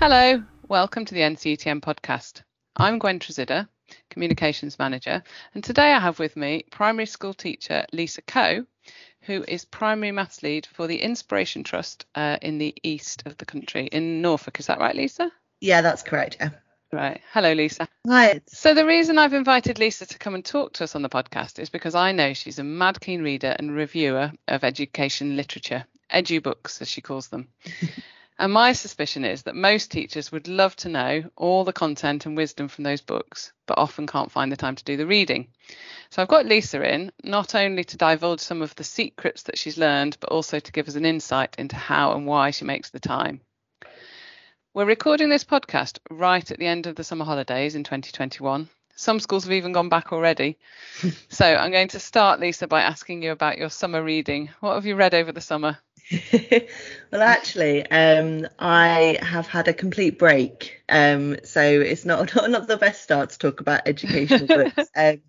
Hello, welcome to the NCETM podcast. I'm Gwen Tresidder, Communications Manager, and today I have with me primary school teacher Lisa Coe, who is primary maths lead for the Inspiration Trust uh, in the east of the country, in Norfolk. Is that right, Lisa? Yeah, that's correct. Yeah. Right. Hello, Lisa. Hi. So, the reason I've invited Lisa to come and talk to us on the podcast is because I know she's a mad keen reader and reviewer of education literature, edu books, as she calls them. And my suspicion is that most teachers would love to know all the content and wisdom from those books, but often can't find the time to do the reading. So I've got Lisa in, not only to divulge some of the secrets that she's learned, but also to give us an insight into how and why she makes the time. We're recording this podcast right at the end of the summer holidays in 2021. Some schools have even gone back already. so I'm going to start, Lisa, by asking you about your summer reading. What have you read over the summer? well, actually, um, I have had a complete break, um, so it's not, not not the best start to talk about educational books. Um,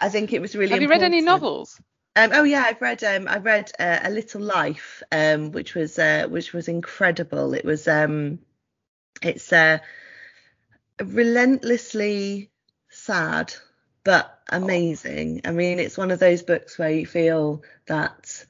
I think it was really. Have you read any novels? Um, oh yeah, I've read um, I've read uh, A Little Life, um, which was uh, which was incredible. It was um, it's uh, relentlessly sad but amazing. I mean, it's one of those books where you feel that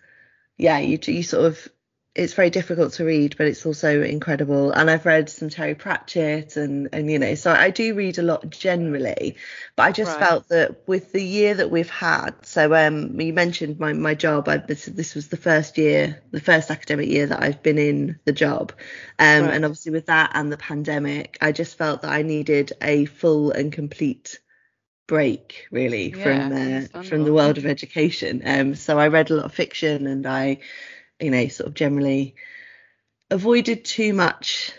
yeah, you you sort of it's very difficult to read, but it's also incredible. And I've read some Terry Pratchett and and you know, so I do read a lot generally. But I just right. felt that with the year that we've had, so um you mentioned my my job, I, this this was the first year, the first academic year that I've been in the job. Um right. and obviously with that and the pandemic, I just felt that I needed a full and complete break really yeah, from uh, from the world of education. Um, so I read a lot of fiction and I, you know, sort of generally avoided too much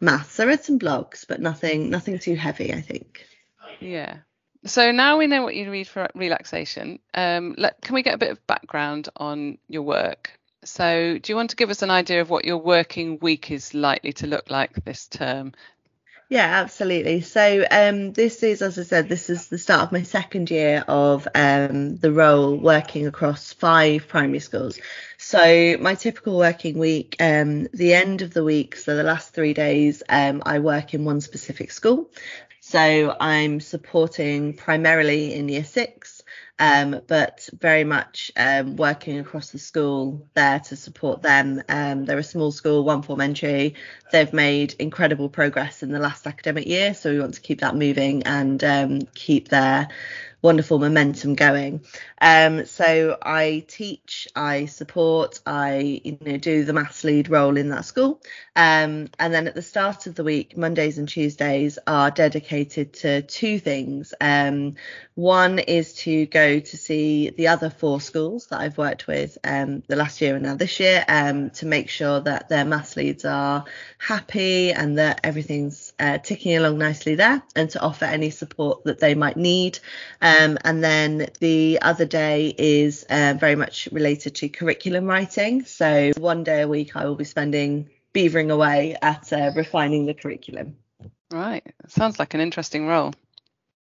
maths. I read some blogs, but nothing nothing too heavy. I think. Yeah. So now we know what you read for relaxation. Um, let, can we get a bit of background on your work? So, do you want to give us an idea of what your working week is likely to look like this term yeah, absolutely. So um, this is, as I said, this is the start of my second year of um, the role working across five primary schools. So my typical working week, um, the end of the week, so the last three days, um, I work in one specific school. So I'm supporting primarily in year six um, but very much um, working across the school there to support them. Um, they're a small school, one form entry. They've made incredible progress in the last academic year, so we want to keep that moving and um, keep their wonderful momentum going. Um, so I teach, I support, I you know do the maths lead role in that school. Um, and then at the start of the week, Mondays and Tuesdays are dedicated to two things. Um, one is to go to see the other four schools that I've worked with um, the last year and now this year um, to make sure that their maths leads are happy and that everything's uh, ticking along nicely there and to offer any support that they might need. Um, and then the other day is uh, very much related to curriculum writing. So one day a week I will be spending beavering away at uh, refining the curriculum. Right. Sounds like an interesting role.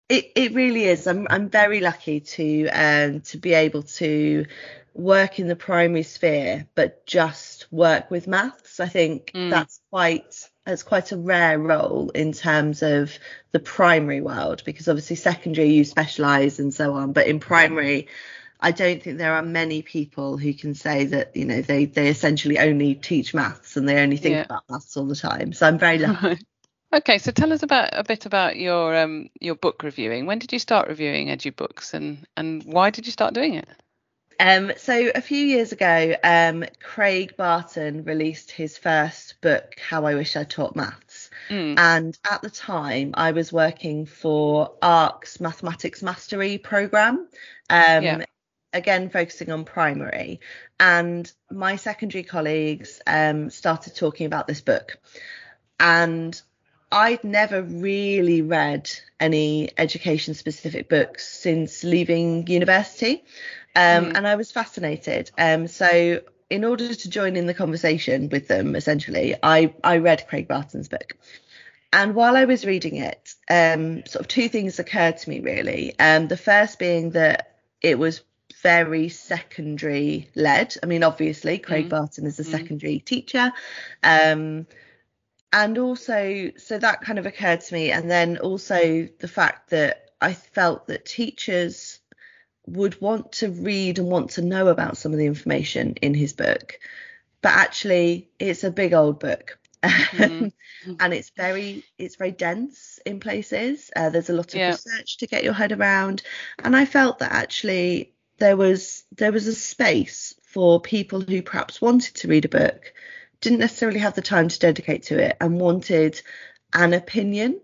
It, it really is. I'm I'm very lucky to um, to be able to work in the primary sphere, but just work with maths. I think mm. that's quite it's quite a rare role in terms of the primary world because obviously secondary you specialize and so on but in primary I don't think there are many people who can say that you know they they essentially only teach maths and they only think yeah. about maths all the time. So I'm very lucky. Okay so tell us about a bit about your um your book reviewing. When did you start reviewing edu books and and why did you start doing it um, so a few years ago, um, Craig Barton released his first book, How I Wish I Taught Maths. Mm. And at the time, I was working for Ark's Mathematics Mastery program. Um, yeah. Again, focusing on primary. And my secondary colleagues um, started talking about this book. And I'd never really read any education specific books since leaving university. Um, mm. And I was fascinated. Um, so in order to join in the conversation with them, essentially, I, I read Craig Barton's book. And while I was reading it, um, sort of two things occurred to me really. Um, the first being that it was very secondary led. I mean, obviously, Craig mm. Barton is a mm. secondary teacher. Um, and also, so that kind of occurred to me, and then also the fact that I felt that teachers would want to read and want to know about some of the information in his book, but actually, it's a big old book. Mm-hmm. and it's very it's very dense in places uh, there's a lot of yeah. research to get your head around and i felt that actually there was there was a space for people who perhaps wanted to read a book didn't necessarily have the time to dedicate to it and wanted an opinion.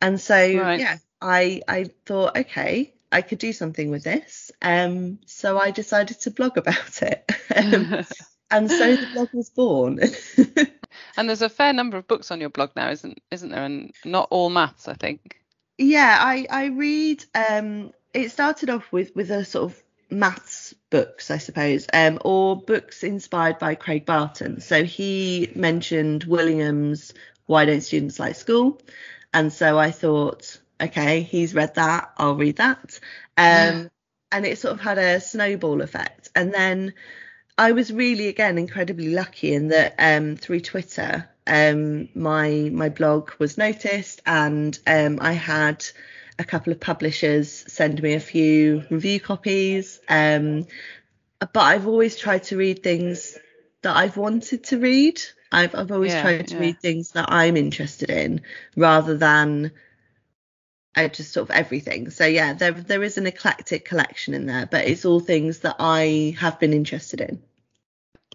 And so right. yeah, I I thought okay, I could do something with this. Um, so I decided to blog about it. Um, and so the blog was born. and there's a fair number of books on your blog now, isn't isn't there? And not all maths, I think. Yeah, I I read. Um, it started off with with a sort of maths books, I suppose, um, or books inspired by Craig Barton. So he mentioned Willingham's Why Don't Students Like School? And so I thought, okay, he's read that, I'll read that. Um, and it sort of had a snowball effect. And then I was really, again, incredibly lucky in that um, through Twitter, um, my my blog was noticed and um, I had a couple of publishers send me a few review copies. Um, but I've always tried to read things that I've wanted to read. I've I've always yeah, tried to yeah. read things that I'm interested in rather than I uh, just sort of everything. So yeah, there there is an eclectic collection in there, but it's all things that I have been interested in.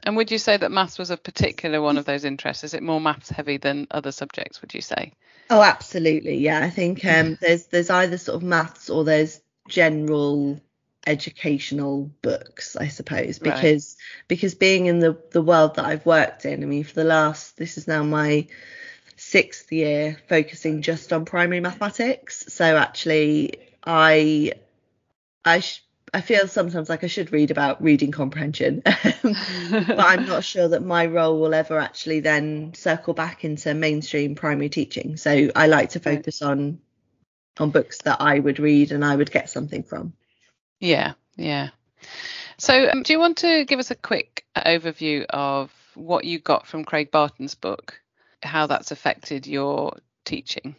And would you say that maths was a particular one of those interests? Is it more maths heavy than other subjects? Would you say? Oh, absolutely. Yeah, I think um, there's there's either sort of maths or there's general educational books, I suppose, because right. because being in the the world that I've worked in, I mean, for the last this is now my sixth year focusing just on primary mathematics. So actually, I I sh- I feel sometimes like I should read about reading comprehension, but I'm not sure that my role will ever actually then circle back into mainstream primary teaching. So I like to focus on on books that I would read and I would get something from. Yeah, yeah. So um, do you want to give us a quick overview of what you got from Craig Barton's book, how that's affected your teaching?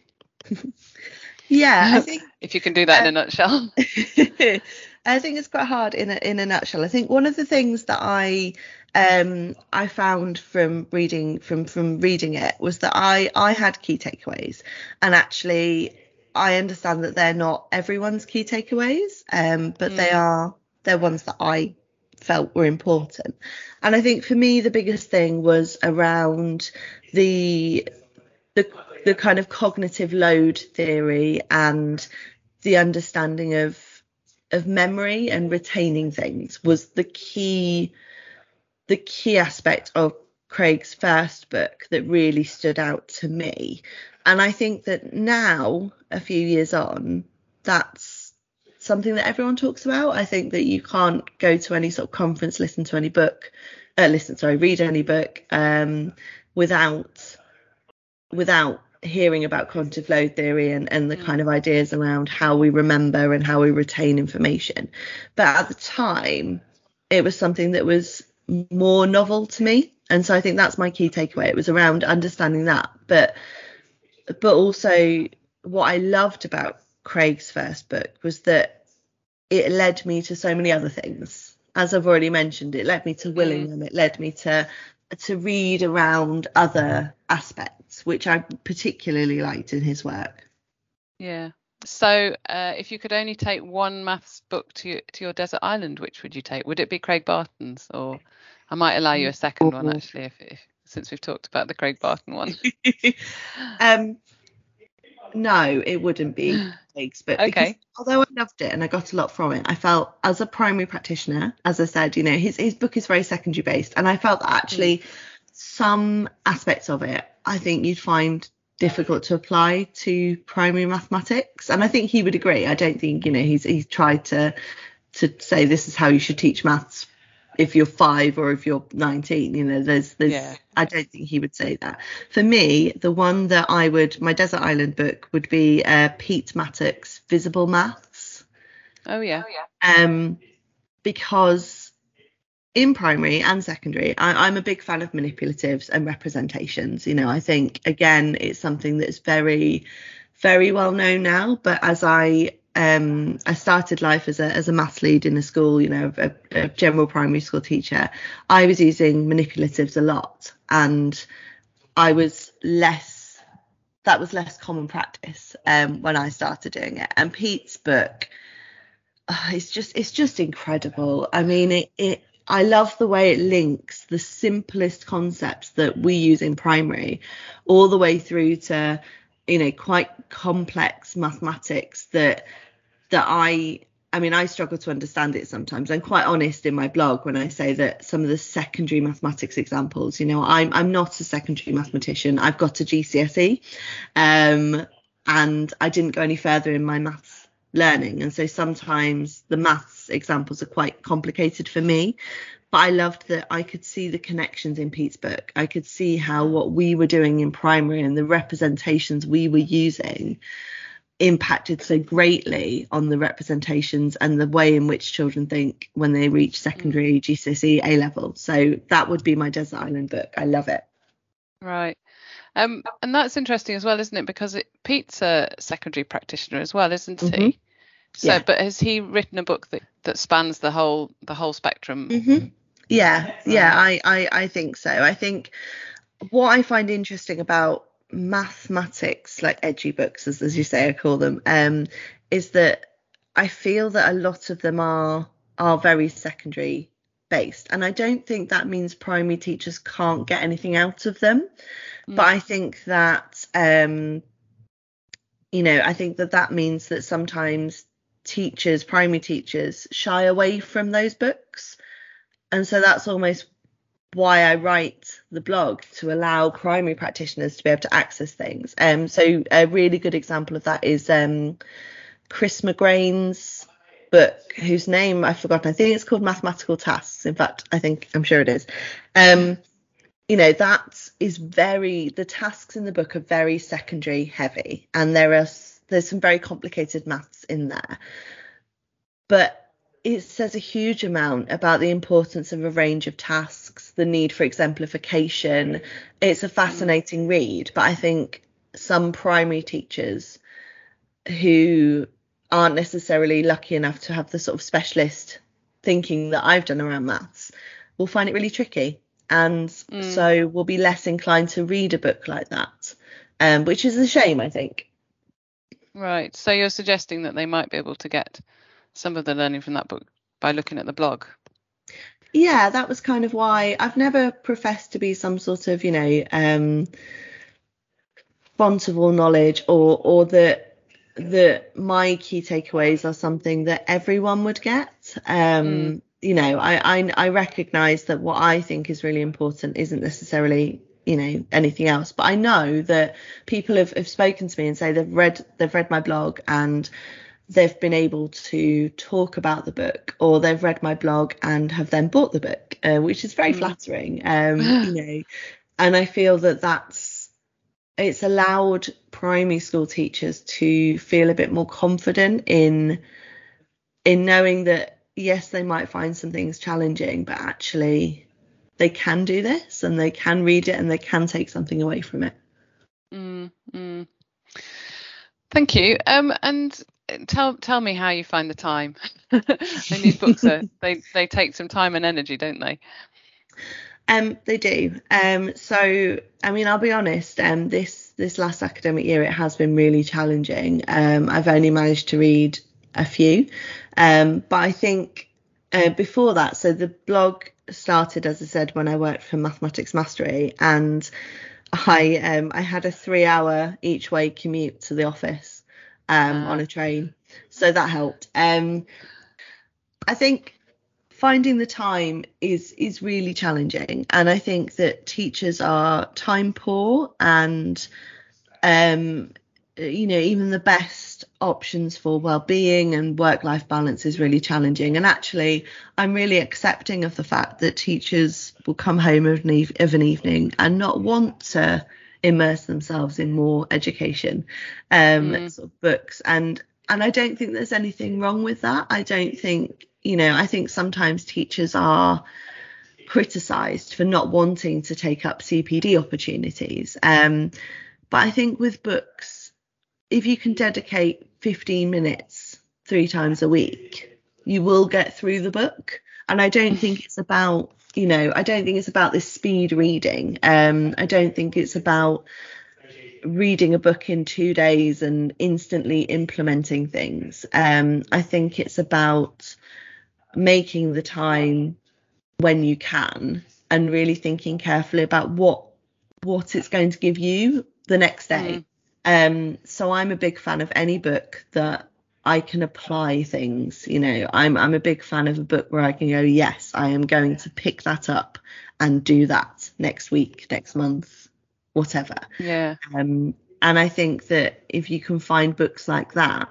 yeah, I think if you can do that uh, in a uh, nutshell. I think it's quite hard in a in a nutshell. I think one of the things that I um I found from reading from from reading it was that I I had key takeaways and actually I understand that they're not everyone's key takeaways um but mm. they are they're ones that I felt were important. And I think for me the biggest thing was around the the the kind of cognitive load theory and the understanding of of memory and retaining things was the key the key aspect of Craig's first book that really stood out to me. And I think that now, a few years on, that's something that everyone talks about. I think that you can't go to any sort of conference, listen to any book, uh, listen, sorry, read any book um, without without hearing about cognitive load theory and, and the mm. kind of ideas around how we remember and how we retain information. But at the time, it was something that was more novel to me. And so I think that's my key takeaway. It was around understanding that. But but also what I loved about Craig's first book was that it led me to so many other things. As I've already mentioned, it led me to mm. Willingham, mm. it led me to to read around other aspects, which I particularly liked in his work. Yeah. So, uh, if you could only take one maths book to to your desert island, which would you take? Would it be Craig Barton's, or I might allow you a second one actually, if, if since we've talked about the Craig Barton one. um, no, it wouldn't be Craig's, but okay. although I loved it and I got a lot from it, I felt as a primary practitioner, as I said, you know, his his book is very secondary based, and I felt that actually. Mm some aspects of it I think you'd find difficult to apply to primary mathematics and I think he would agree I don't think you know he's he's tried to to say this is how you should teach maths if you're 5 or if you're 19 you know there's there's yeah. I don't think he would say that for me the one that I would my desert island book would be uh, Pete Mattock's visible maths oh yeah um because in primary and secondary, I, am a big fan of manipulatives and representations. You know, I think again, it's something that's very, very well known now. But as I um, I started life as a as a maths lead in a school, you know, a, a general primary school teacher. I was using manipulatives a lot, and I was less. That was less common practice um, when I started doing it. And Pete's book, uh, it's just it's just incredible. I mean, it, it I love the way it links the simplest concepts that we use in primary all the way through to you know quite complex mathematics that that I I mean I struggle to understand it sometimes. I'm quite honest in my blog when I say that some of the secondary mathematics examples, you know, I'm I'm not a secondary mathematician. I've got a GCSE um and I didn't go any further in my maths learning and so sometimes the maths examples are quite complicated for me. But I loved that I could see the connections in Pete's book. I could see how what we were doing in primary and the representations we were using impacted so greatly on the representations and the way in which children think when they reach secondary GCSE A level. So that would be my Desert Island book. I love it. Right. Um, and that's interesting as well, isn't it? Because it, Pete's a secondary practitioner as well, isn't mm-hmm. he? So, yeah. but has he written a book that, that spans the whole the whole spectrum? Mm-hmm. Yeah, yeah, I, I I think so. I think what I find interesting about mathematics, like edu books, as as you say, I call them, um, is that I feel that a lot of them are are very secondary based, and I don't think that means primary teachers can't get anything out of them. Mm. But I think that um, you know, I think that that means that sometimes teachers, primary teachers, shy away from those books. And so that's almost why I write the blog to allow primary practitioners to be able to access things. Um, so a really good example of that is um, Chris McGrane's book, whose name I've forgotten. I think it's called Mathematical Tasks. In fact, I think I'm sure it is. Um, you know, that is very the tasks in the book are very secondary heavy, and there are there's some very complicated maths in there. But it says a huge amount about the importance of a range of tasks, the need for exemplification. It's a fascinating read, but I think some primary teachers who aren't necessarily lucky enough to have the sort of specialist thinking that I've done around maths will find it really tricky and mm. so will be less inclined to read a book like that, um, which is a shame, I think. Right. So you're suggesting that they might be able to get some of the learning from that book by looking at the blog. Yeah, that was kind of why I've never professed to be some sort of, you know, um, font of all knowledge or or that that my key takeaways are something that everyone would get. Um, mm. You know, I, I I recognise that what I think is really important isn't necessarily you know anything else but i know that people have, have spoken to me and say they've read they've read my blog and they've been able to talk about the book or they've read my blog and have then bought the book uh, which is very mm. flattering um you know and i feel that that's it's allowed primary school teachers to feel a bit more confident in in knowing that yes they might find some things challenging but actually they can do this and they can read it and they can take something away from it. Mm, mm. Thank you. Um, and tell tell me how you find the time. and these books are they they take some time and energy, don't they? Um, they do. Um, so I mean, I'll be honest. Um, this this last academic year, it has been really challenging. Um, I've only managed to read a few, um, but I think uh, before that, so the blog started, as I said, when I worked for Mathematics Mastery, and I um, I had a three-hour each way commute to the office um, uh. on a train, so that helped. Um, I think finding the time is is really challenging, and I think that teachers are time poor, and um, you know even the best options for well-being and work-life balance is really challenging and actually i'm really accepting of the fact that teachers will come home of an, eve- of an evening and not want to immerse themselves in more education um mm. sort of books and and i don't think there's anything wrong with that i don't think you know i think sometimes teachers are criticised for not wanting to take up CPD opportunities. Um, but I think with books, if you can dedicate 15 minutes three times a week, you will get through the book. And I don't think it's about, you know, I don't think it's about this speed reading. Um, I don't think it's about reading a book in two days and instantly implementing things. Um, I think it's about making the time when you can and really thinking carefully about what what it's going to give you the next day. Mm. Um, so I'm a big fan of any book that I can apply things. You know, I'm I'm a big fan of a book where I can go, yes, I am going to pick that up and do that next week, next month, whatever. Yeah. Um, and I think that if you can find books like that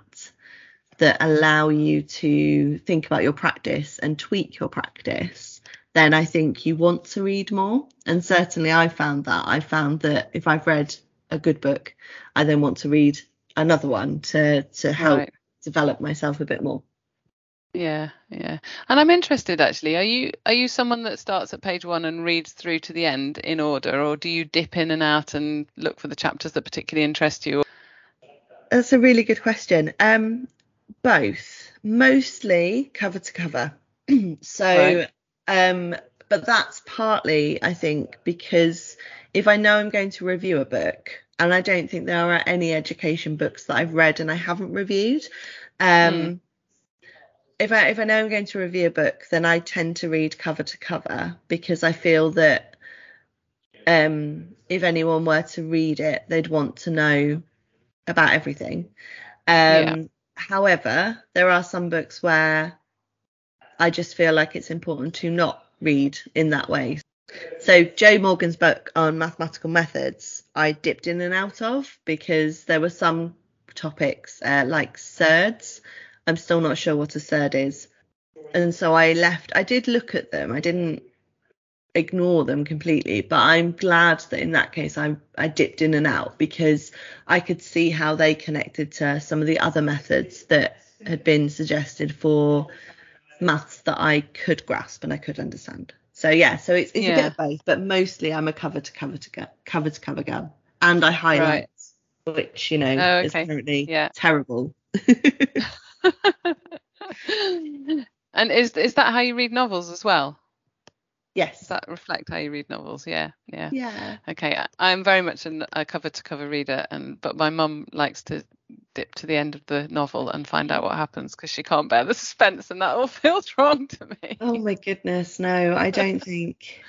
that allow you to think about your practice and tweak your practice, then I think you want to read more. And certainly I found that. I found that if I've read a good book, I then want to read another one to to help right. develop myself a bit more. Yeah, yeah. And I'm interested actually. Are you are you someone that starts at page one and reads through to the end in order, or do you dip in and out and look for the chapters that particularly interest you? That's a really good question. Um, both, mostly cover to cover. so, right. um, but that's partly, I think, because if I know I'm going to review a book, and I don't think there are any education books that I've read and I haven't reviewed. Um, mm if I if I know I'm going to review a book, then I tend to read cover to cover because I feel that um, if anyone were to read it, they'd want to know about everything. Um, yeah. However, there are some books where I just feel like it's important to not read in that way. So Jo Morgan's book on mathematical methods, I dipped in and out of because there were some topics uh, like surds I'm still not sure what a surd is. And so I left. I did look at them. I didn't ignore them completely, but I'm glad that in that case I I dipped in and out because I could see how they connected to some of the other methods that had been suggested for maths that I could grasp and I could understand. So yeah, so it's, it's yeah. a bit of both, but mostly I'm a cover to cover to go, cover to cover girl, and I highlight, right. which you know oh, okay. is currently yeah. terrible. and is is that how you read novels as well? Yes. Does that reflect how you read novels? Yeah, yeah. Yeah. Okay, I'm very much a cover to cover reader, and but my mum likes to dip to the end of the novel and find out what happens because she can't bear the suspense, and that all feels wrong to me. Oh my goodness, no, I don't think.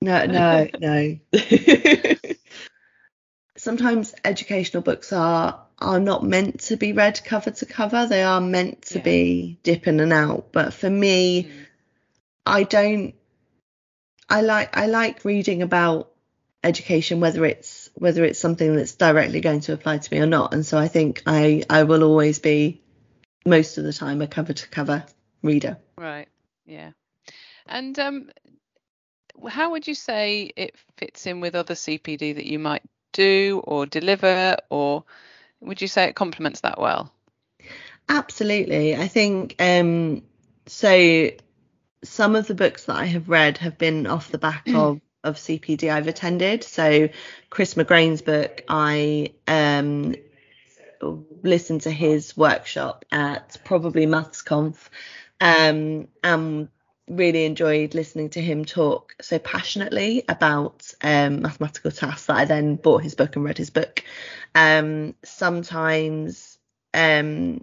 No, no, no. Sometimes educational books are are not meant to be read cover to cover. They are meant to yeah. be dip in and out. But for me, mm. I don't. I like I like reading about education, whether it's whether it's something that's directly going to apply to me or not. And so I think I I will always be most of the time a cover to cover reader. Right. Yeah. And um, how would you say it fits in with other CPD that you might do or deliver or would you say it complements that well? Absolutely. I think um, so. Some of the books that I have read have been off the back of of CPD I've attended. So Chris McGrane's book, I um, listened to his workshop at probably MathsConf um, and really enjoyed listening to him talk so passionately about um, mathematical tasks that I then bought his book and read his book. Um, sometimes um,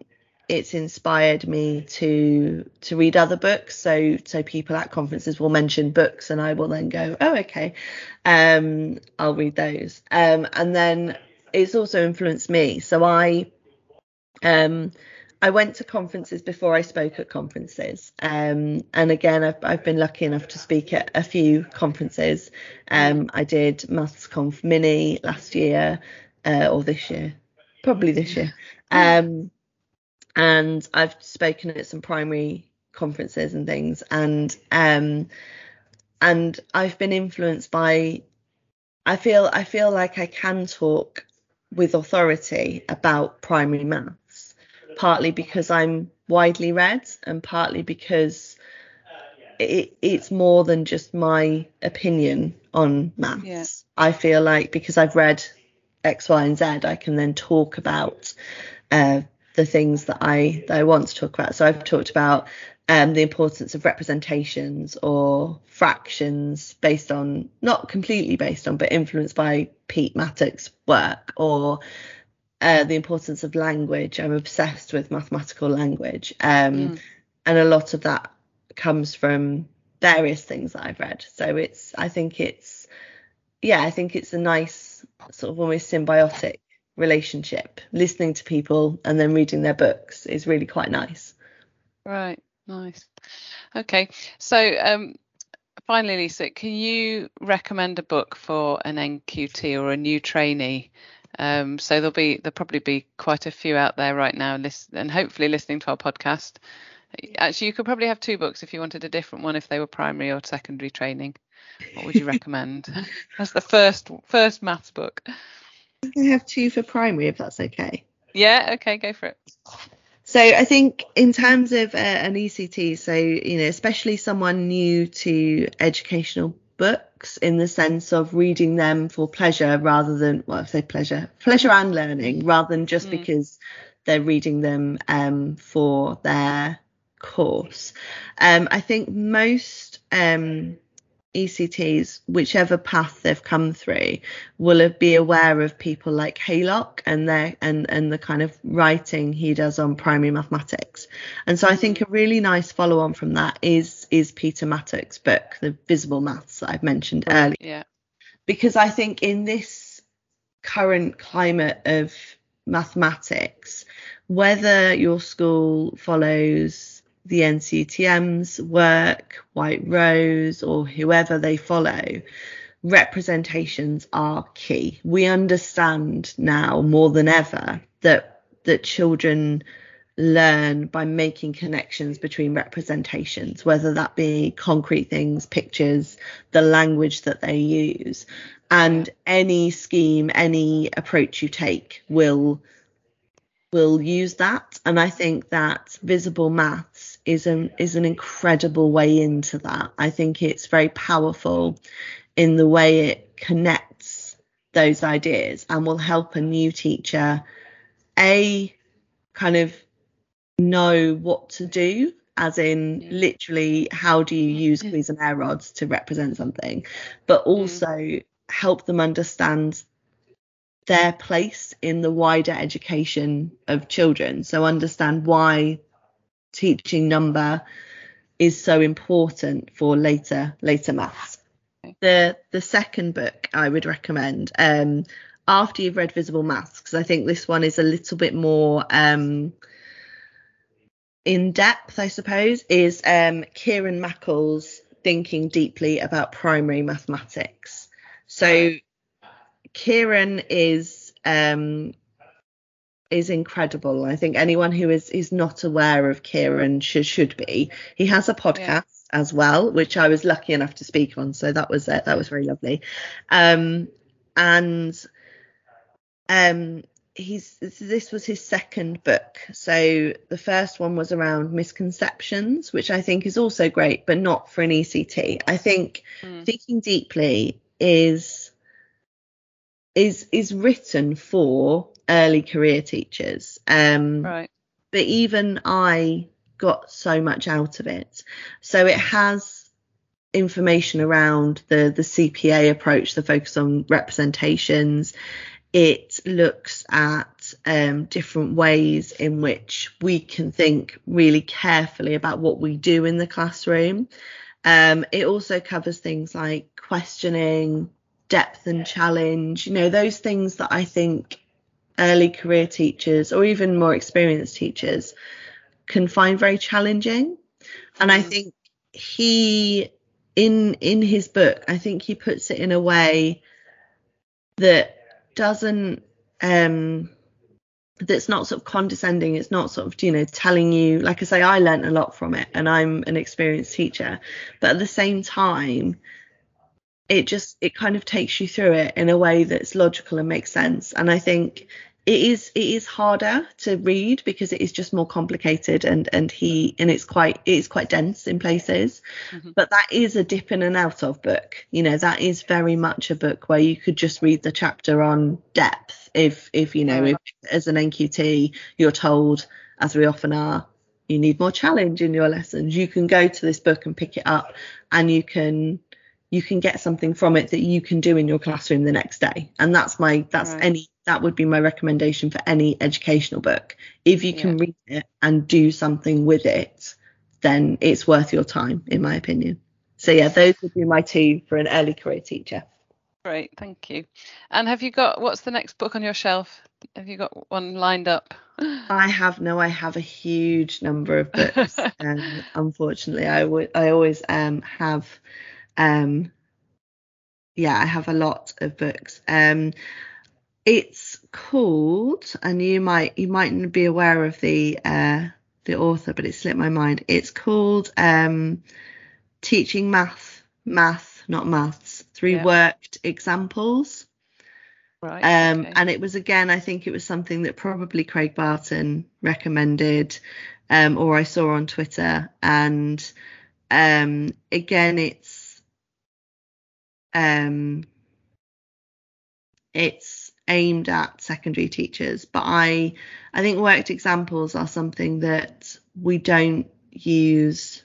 it's inspired me to to read other books. So so people at conferences will mention books, and I will then go, oh okay, um, I'll read those. Um, and then it's also influenced me. So I um I went to conferences before I spoke at conferences. Um, and again, I've, I've been lucky enough to speak at a few conferences. Um, I did Maths Conf Mini last year uh, or this year, probably this year. Um, and I've spoken at some primary conferences and things, and um, and I've been influenced by. I feel I feel like I can talk with authority about primary maths, partly because I'm widely read and partly because it, it's more than just my opinion on maths. Yeah. I feel like because I've read X, Y, and Z, I can then talk about uh, the things that I that I want to talk about. So I've talked about um, the importance of representations or fractions based on not completely based on, but influenced by Pete Mattock's work or uh, the importance of language. I'm obsessed with mathematical language, um, Mm. and a lot of that comes from various things that I've read. So it's I think it's yeah I think it's a nice sort of almost symbiotic relationship. Listening to people and then reading their books is really quite nice. Right, nice. Okay, so um, finally, Lisa, can you recommend a book for an NQT or a new trainee? Um, so there'll be there'll probably be quite a few out there right now, list, and hopefully listening to our podcast. Actually, you could probably have two books if you wanted a different one if they were primary or secondary training. What would you recommend? That's the first first maths book. I have two for primary if that's okay. Yeah, okay, go for it. So I think in terms of uh, an ECT, so you know, especially someone new to educational books, in the sense of reading them for pleasure rather than, well, I say pleasure, pleasure and learning, rather than just Mm. because they're reading them um, for their course. Um, I think most um, ECTs, whichever path they've come through, will have- be aware of people like Haylock and their and and the kind of writing he does on primary mathematics. And so I think a really nice follow on from that is is Peter Mattock's book, The Visible Maths that I've mentioned earlier Yeah. because I think in this current climate of mathematics, whether your school follows the NCETM's work, White Rose, or whoever they follow, representations are key. We understand now more than ever that that children learn by making connections between representations, whether that be concrete things, pictures, the language that they use. And any scheme, any approach you take will will use that. And I think that visible maths is an is an incredible way into that. I think it's very powerful in the way it connects those ideas and will help a new teacher a kind of know what to do as in Yeah. literally how do you use Cuisenaire rods to represent something but mm. also help them understand their place in the wider education of children so understand why teaching number is so important for later later maths. The the second book i would recommend um after you've read visible maths because i think this one is a little bit more um in depth i suppose is um kieran mackle's thinking deeply about primary mathematics. So kieran is um is incredible. I think anyone who is is not aware of Kieran should should be. He has a podcast as well, which I was lucky enough to speak on, so that was uh, that was very lovely. Um, and um, he's this was his second book. So the first one was around misconceptions, which I think is also great, but not for an ECT. I think Mm. thinking deeply is is is written for early career teachers. Um Right. but even i got so much out of it. So it has information around the the cpa approach the focus on representations. It looks at um, different ways in which we can think really carefully about what we do in the classroom. Um, it also covers things like questioning depth and challenge you know those things that i think early career teachers or even more experienced teachers can find very challenging. And i Mm. think he in in his book i think he puts it in a way that doesn't um that's not sort of condescending. It's not sort of you know telling you like i say i learnt a lot from it and i'm an experienced teacher. But at the same time it just it kind of takes you through it in a way that's logical and makes sense. And i think it is it is harder to read because it is just more complicated and and he and it's quite it's quite dense in places. Mm-hmm. but that is a dip in and out of book. You know that is very much a book where you could just read the chapter on depth if if you know if as an nqt you're told as we often are you need more challenge in your lessons. You can go to this book and pick it up and you can you can get something from it that you can do in your classroom the next day and that's my that's right. any that would be my recommendation for any educational book if you can yeah. read it and do something with it then it's worth your time in my opinion so yeah those would be my two for an early career teacher great thank you and have you got what's the next book on your shelf have you got one lined up I have no. I have a huge number of books. um, unfortunately, I would. I always um have um, yeah, I have a lot of books. Um, it's called, and you might you mightn't be aware of the uh, the author, but it slipped my mind. It's called um, Teaching Math, Math, not Maths, through yeah. worked examples. Right. Um, okay. And it was again, I think it was something that probably Craig Barton recommended, um, or I saw on Twitter. And um, again, it's um, it's aimed at secondary teachers, but I I think worked examples are something that we don't use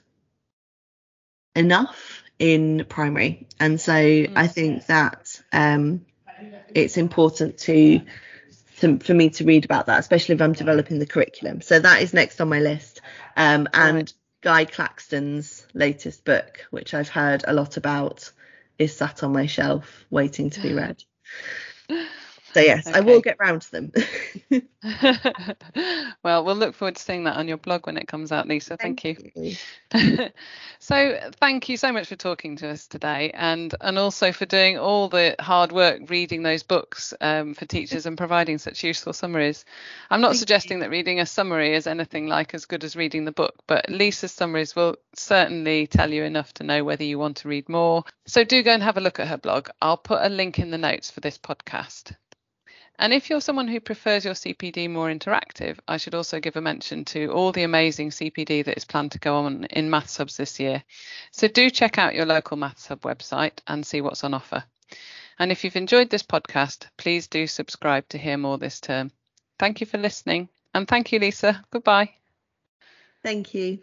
enough in primary, and so mm. I think that um, it's important to, to for me to read about that, especially if I'm developing the curriculum. So that is next on my list, um, and. Guy Claxton's latest book, which I've heard a lot about is sat on my shelf waiting to be read. So yes, okay. I will get round to them. well, we'll look forward to seeing that on your blog when it comes out, Lisa. Thank, thank you. you. so thank you so much for talking to us today, and and also for doing all the hard work reading those books um, for teachers and providing such useful summaries. I'm not thank suggesting you. that reading a summary is anything like as good as reading the book, but Lisa's summaries will certainly tell you enough to know whether you want to read more. So do go and have a look at her blog. I'll put a link in the notes for this podcast. And if you're someone who prefers your CPD more interactive, I should also give a mention to all the amazing CPD that is planned to go on in Maths Hubs this year. So do check out your local Maths Hub website and see what's on offer. And if you've enjoyed this podcast, please do subscribe to hear more this term. Thank you for listening. And thank you, Lisa. Goodbye. Thank you.